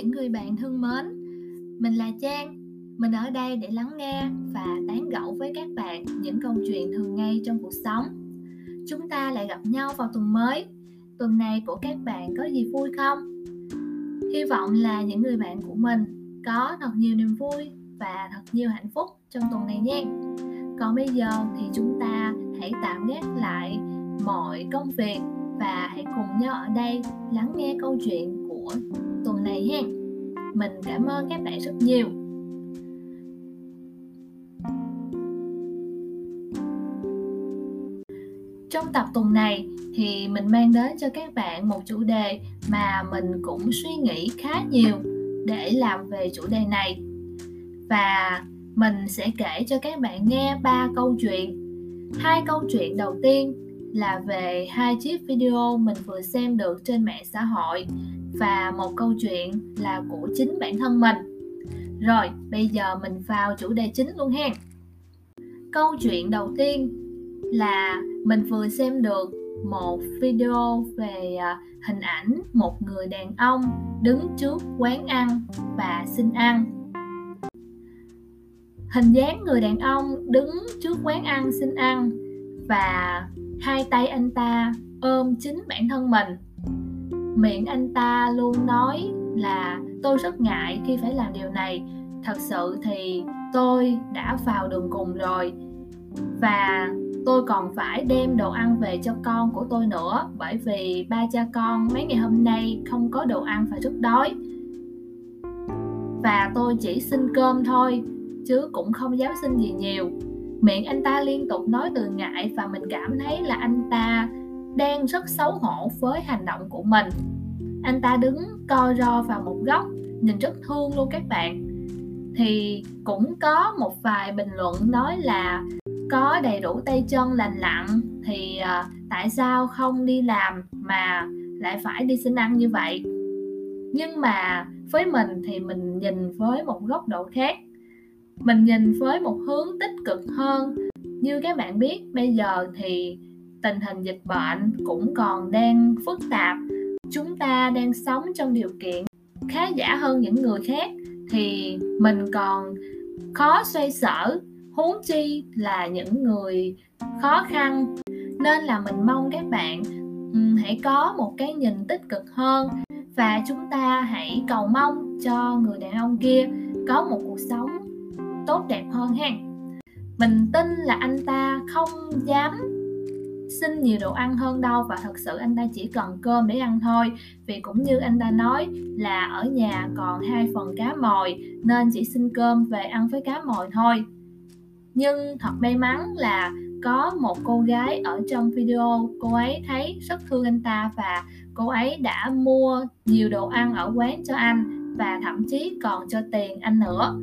những người bạn thân mến, mình là Trang. Mình ở đây để lắng nghe và tán gẫu với các bạn những câu chuyện thường ngày trong cuộc sống. Chúng ta lại gặp nhau vào tuần mới. Tuần này của các bạn có gì vui không? Hy vọng là những người bạn của mình có thật nhiều niềm vui và thật nhiều hạnh phúc trong tuần này nha. Còn bây giờ thì chúng ta hãy tạm gác lại mọi công việc và hãy cùng nhau ở đây lắng nghe câu chuyện của tuần này ha mình cảm ơn các bạn rất nhiều. Trong tập tuần này thì mình mang đến cho các bạn một chủ đề mà mình cũng suy nghĩ khá nhiều để làm về chủ đề này. Và mình sẽ kể cho các bạn nghe ba câu chuyện. Hai câu chuyện đầu tiên là về hai chiếc video mình vừa xem được trên mạng xã hội và một câu chuyện là của chính bản thân mình. Rồi, bây giờ mình vào chủ đề chính luôn ha câu chuyện đầu tiên là mình vừa xem được một video về à, hình ảnh một người đàn ông đứng trước quán ăn và xin ăn. Hình dáng người đàn ông đứng trước quán ăn xin ăn và hai tay anh ta ôm chính bản thân mình miệng anh ta luôn nói là tôi rất ngại khi phải làm điều này. Thật sự thì tôi đã vào đường cùng rồi. Và tôi còn phải đem đồ ăn về cho con của tôi nữa, bởi vì ba cha con mấy ngày hôm nay không có đồ ăn và rất đói. Và tôi chỉ xin cơm thôi, chứ cũng không dám xin gì nhiều. Miệng anh ta liên tục nói từ ngại và mình cảm thấy là anh ta đang rất xấu hổ với hành động của mình. Anh ta đứng co ro vào một góc, nhìn rất thương luôn các bạn. Thì cũng có một vài bình luận nói là có đầy đủ tay chân lành lặn, thì ờ, tại sao không đi làm mà lại phải đi xin ăn như vậy? Nhưng mà với mình thì mình nhìn với một góc độ khác. Mình nhìn với một hướng tích cực hơn. Như các bạn biết, bây giờ thì tình hình dịch bệnh cũng còn đang phức tạp. Chúng ta đang sống trong điều kiện khá giả hơn những người khác, thì mình còn khó xoay sở, huống chi là những người khó khăn. Nên là mình mong các bạn ừ, hãy có một cái nhìn tích cực hơn và chúng ta hãy cầu mong cho người đàn ông kia có một cuộc sống tốt đẹp hơn ha. Mình tin là anh ta không dám xin nhiều đồ ăn hơn đâu và thật sự anh ta chỉ cần cơm để ăn thôi. Vì cũng như anh ta nói là ở nhà còn hai phần cá mòi nên chỉ xin cơm về ăn với cá mòi thôi. Nhưng thật may mắn là có một cô gái ở trong video, cô ấy thấy rất thương anh ta và cô ấy đã mua nhiều đồ ăn ở quán cho anh và thậm chí còn cho tiền anh nữa.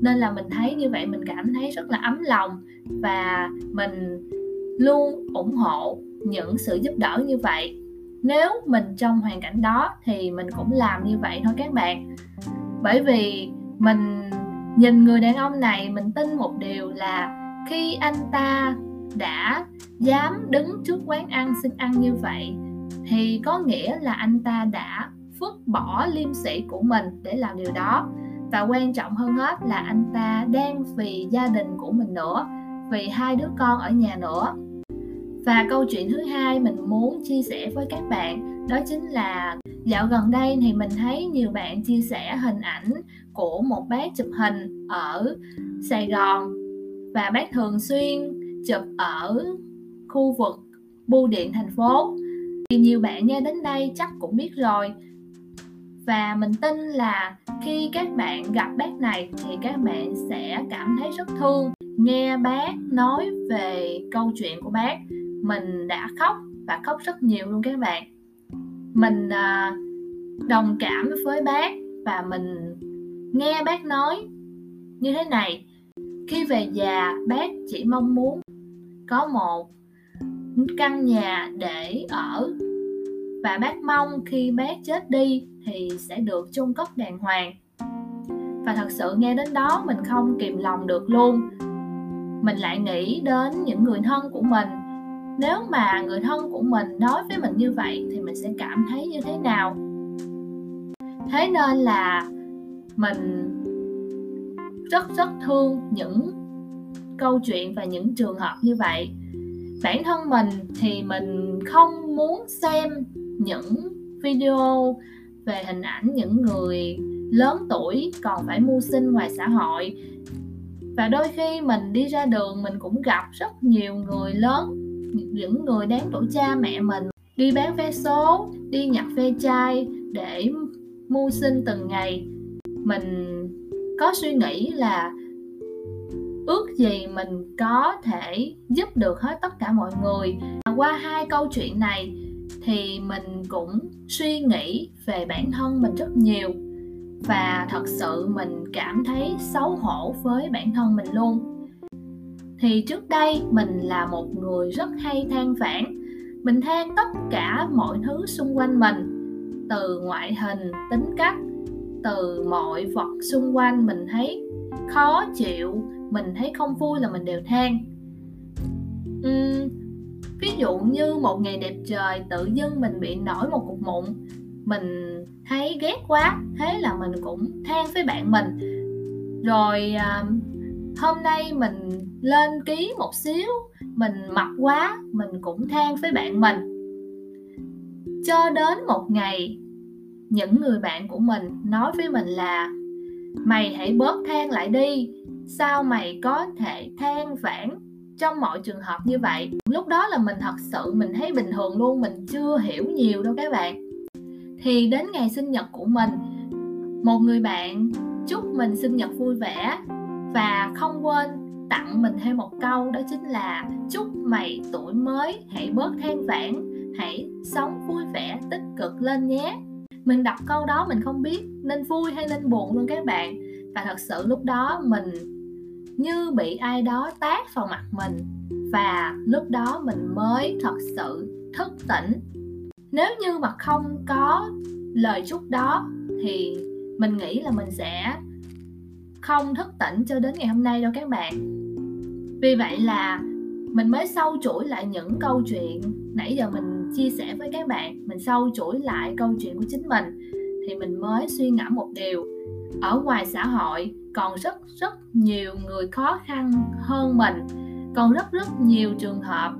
Nên là mình thấy như vậy, mình cảm thấy rất là ấm lòng và mình luôn ủng hộ những sự giúp đỡ như vậy. Nếu mình trong hoàn cảnh đó thì mình cũng làm như vậy thôi các bạn. Bởi vì mình nhìn người đàn ông này, mình tin một điều là khi anh ta đã dám đứng trước quán ăn xin ăn như vậy, thì có nghĩa là anh ta đã phước bỏ liêm sĩ của mình để làm điều đó. Và quan trọng hơn hết là anh ta đang vì gia đình của mình nữa vì hai đứa con ở nhà nữa. Và câu chuyện thứ hai mình muốn chia sẻ với các bạn, đó chính là dạo gần đây thì mình thấy nhiều bạn chia sẻ hình ảnh của một bác chụp hình ở Sài Gòn. Và bác thường xuyên chụp ở khu vực bưu điện thành phố. Thì nhiều bạn nghe đến đây chắc cũng biết rồi và mình tin là khi các bạn gặp bác này thì các bạn sẽ cảm thấy rất thương nghe bác nói về câu chuyện của bác mình đã khóc và khóc rất nhiều luôn các bạn. Mình à, đồng cảm với bác và mình nghe bác nói như thế này. Khi về già bác chỉ mong muốn có một căn nhà để ở và bác mong khi bác chết đi thì sẽ được chôn cất đàng hoàng. Và thật sự nghe đến đó mình không kìm lòng được luôn. Mình lại nghĩ đến những người thân của mình. Nếu mà người thân của mình nói với mình như vậy thì mình sẽ cảm thấy như thế nào? Thế nên là mình rất rất thương những câu chuyện và những trường hợp như vậy. Bản thân mình thì mình không muốn xem những video về hình ảnh những người lớn tuổi còn phải mưu sinh ngoài xã hội. Và đôi khi mình đi ra đường, mình cũng gặp rất nhiều người lớn, những người đáng tuổi cha mẹ mình. Đi bán vé số, đi nhặt ve chai để mưu sinh từng ngày. Mình có suy nghĩ là ước gì mình có thể giúp được hết tất cả mọi người. Qua hai câu chuyện này thì mình cũng suy nghĩ về bản thân mình rất nhiều. Và thật sự mình cảm thấy xấu hổ với bản thân mình luôn. Thì trước đây mình là một người rất hay than vãn. Mình than tất cả mọi thứ xung quanh mình. Từ ngoại hình tính cách từ mọi vật xung quanh mình thấy khó chịu mình thấy không vui là mình đều than. Uhm, ví dụ như một ngày đẹp trời tự dưng mình bị nổi một cục mụn mình thấy ghét quá thế là mình cũng than với bạn mình. Rồi à, hôm nay mình lên ký một xíu mình mập quá mình cũng than với bạn mình. Cho đến một ngày những người bạn của mình nói với mình là mày hãy bớt than lại đi sao mày có thể than vãn trong mọi trường hợp như vậy, lúc đó là mình thật sự mình thấy bình thường luôn, mình chưa hiểu nhiều đâu các bạn. Thì đến ngày sinh nhật của mình, một người bạn chúc mình sinh nhật vui vẻ và không quên tặng mình thêm một câu, đó chính là chúc mày tuổi mới, hãy bớt than vãn, hãy sống vui vẻ, tích cực lên nhé. Mình đọc câu đó mình không biết nên vui hay nên buồn luôn các bạn. Và thật sự lúc đó mình như bị ai đó tát vào mặt mình và lúc đó mình mới thật sự thức tỉnh. Nếu như mà không có lời chúc đó thì mình nghĩ là mình sẽ không thức tỉnh cho đến ngày hôm nay đâu các bạn. Vì vậy là mình mới sâu chuỗi lại những câu chuyện nãy giờ mình chia sẻ với các bạn. Mình sâu chuỗi lại câu chuyện của chính mình thì mình mới suy ngẫm một điều. Ở ngoài xã hội còn rất rất nhiều người khó khăn hơn mình. Còn rất rất nhiều trường hợp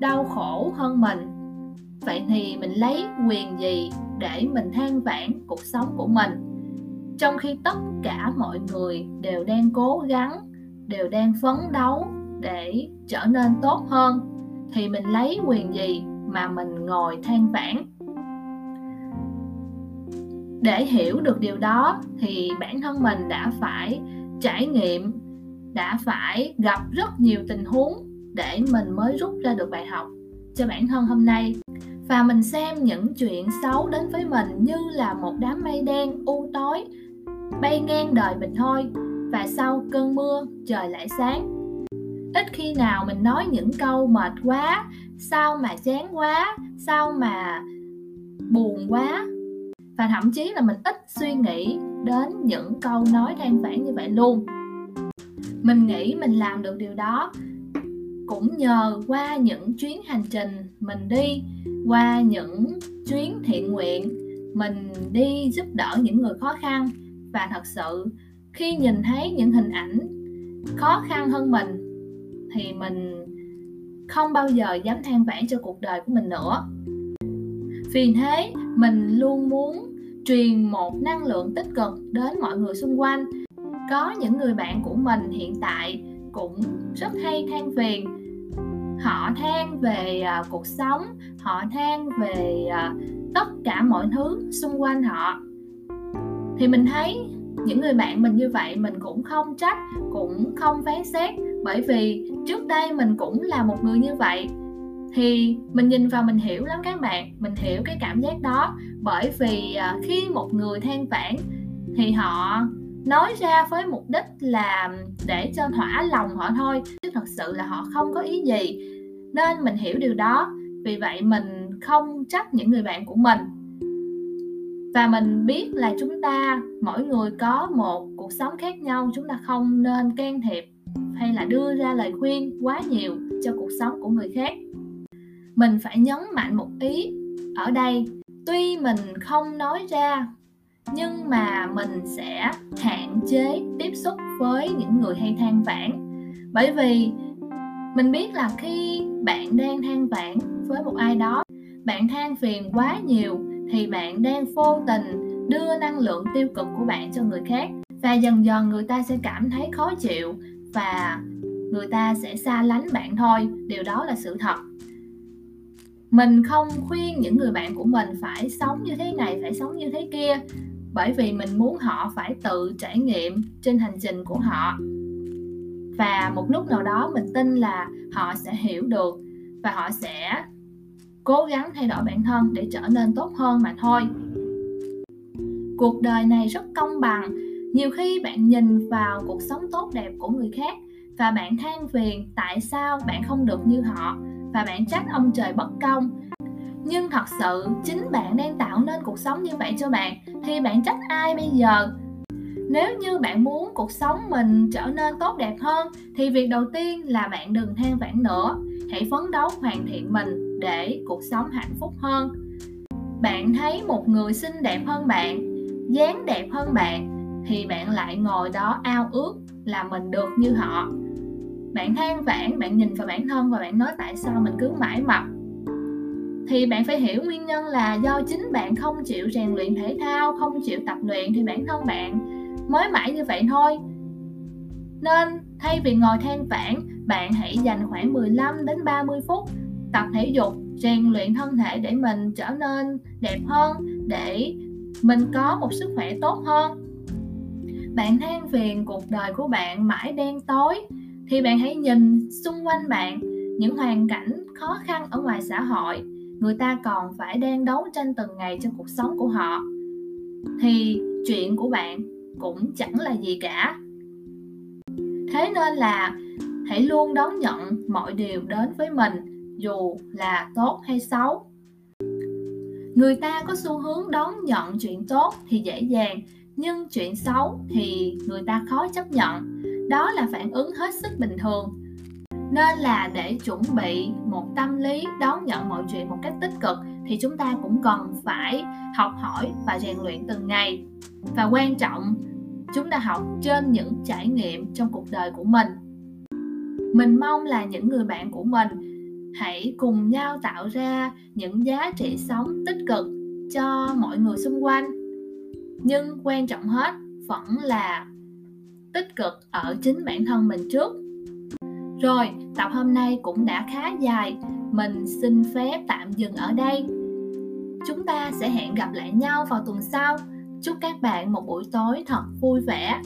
đau khổ hơn mình. Vậy thì mình lấy quyền gì để mình than vãn cuộc sống của mình? Trong khi tất cả mọi người đều đang cố gắng, đều đang phấn đấu để trở nên tốt hơn, thì mình lấy quyền gì mà mình ngồi than vãn? Để hiểu được điều đó thì bản thân mình đã phải trải nghiệm, đã phải gặp rất nhiều tình huống để mình mới rút ra được bài học cho bản thân hôm nay. Và mình xem những chuyện xấu đến với mình như là một đám mây đen u tối, bay ngang đời mình thôi và sau cơn mưa trời lại sáng. Ít khi nào mình nói những câu mệt quá, sao mà chán quá, sao mà buồn quá và thậm chí là mình ít suy nghĩ đến những câu nói than vãn như vậy luôn. Mình nghĩ mình làm được điều đó cũng nhờ qua những chuyến hành trình mình đi, qua những chuyến thiện nguyện, mình đi giúp đỡ những người khó khăn. Và thật sự, khi nhìn thấy những hình ảnh khó khăn hơn mình, thì mình không bao giờ dám than vãn cho cuộc đời của mình nữa vì thế. Mình luôn muốn truyền một năng lượng tích cực đến mọi người xung quanh. Có những người bạn của mình hiện tại cũng rất hay than phiền. Họ than về uh, cuộc sống họ than về uh, tất cả mọi thứ xung quanh họ. Thì mình thấy những người bạn mình như vậy mình cũng không trách cũng không phán xét. Bởi vì trước đây mình cũng là một người như vậy thì mình nhìn vào mình hiểu lắm các bạn, mình hiểu cái cảm giác đó. Bởi vì à, khi một người than vãn thì họ nói ra với mục đích là để cho thỏa lòng họ thôi, chứ thật sự là họ không có ý gì. Nên mình hiểu điều đó, vì vậy mình không trách những người bạn của mình. Và mình biết là chúng ta, mỗi người có một cuộc sống khác nhau, chúng ta không nên can thiệp hay là đưa ra lời khuyên quá nhiều cho cuộc sống của người khác mình phải nhấn mạnh một ý ở đây. Tuy mình không nói ra, nhưng mà mình sẽ hạn chế tiếp xúc với những người hay than vãn. Bởi vì mình biết là khi bạn đang than vãn với một ai đó, bạn than phiền quá nhiều thì bạn đang vô tình đưa năng lượng tiêu cực của bạn cho người khác. Và dần dần người ta sẽ cảm thấy khó chịu và người ta sẽ xa lánh bạn thôi. Điều đó là sự thật mình không khuyên những người bạn của mình phải sống như thế này, phải sống như thế kia, bởi vì mình muốn họ phải tự trải nghiệm trên hành trình của họ. Và một lúc nào đó mình tin là họ sẽ hiểu được và họ sẽ cố gắng thay đổi bản thân để trở nên tốt hơn mà thôi. Cuộc đời này rất công bằng. Nhiều khi bạn nhìn vào cuộc sống tốt đẹp của người khác và bạn than phiền tại sao bạn không được như họ và bạn trách ông trời bất công. Nhưng thật sự, chính bạn đang tạo nên cuộc sống như vậy cho bạn, thì bạn trách ai bây giờ? Nếu như bạn muốn cuộc sống mình trở nên tốt đẹp hơn, thì việc đầu tiên là bạn đừng than vãn nữa. Hãy phấn đấu hoàn thiện mình để cuộc sống hạnh phúc hơn. Bạn thấy một người xinh đẹp hơn bạn, dáng đẹp hơn bạn, thì bạn lại ngồi đó ao ước là mình được như họ bạn than vãn, bạn nhìn vào bản thân và bạn nói tại sao mình cứ mãi mập. Thì bạn phải hiểu nguyên nhân là do chính bạn không chịu rèn luyện thể thao, không chịu tập luyện thì bản thân bạn mới mãi như vậy thôi. Nên thay vì ngồi than vãn, bạn hãy dành khoảng 15 đến 30 phút tập thể dục, rèn luyện thân thể để mình trở nên đẹp hơn, để mình có một sức khỏe tốt hơn. Bạn than phiền cuộc đời của bạn mãi đen tối thì bạn hãy nhìn xung quanh bạn những hoàn cảnh khó khăn ở ngoài xã hội. Người ta còn phải đang đấu tranh từng ngày trong cuộc sống của họ. Thì chuyện của bạn cũng chẳng là gì cả. Thế nên là hãy luôn đón nhận mọi điều đến với mình, dù là tốt hay xấu. Người ta có xu hướng đón nhận chuyện tốt thì dễ dàng, nhưng chuyện xấu thì người ta khó chấp nhận đó là phản ứng hết sức bình thường. Nên là để chuẩn bị một tâm lý đón nhận mọi chuyện một cách tích cực thì chúng ta cũng cần phải học hỏi và rèn luyện từng ngày. Và quan trọng, chúng ta học trên những trải nghiệm trong cuộc đời của mình. Mình mong là những người bạn của mình hãy cùng nhau tạo ra những giá trị sống tích cực cho mọi người xung quanh. Nhưng quan trọng hết vẫn là tích cực ở chính bản thân mình trước. Rồi, tập hôm nay cũng đã khá dài. Mình xin phép tạm dừng ở đây. Chúng ta sẽ hẹn gặp lại nhau vào tuần sau. Chúc các bạn một buổi tối thật vui vẻ.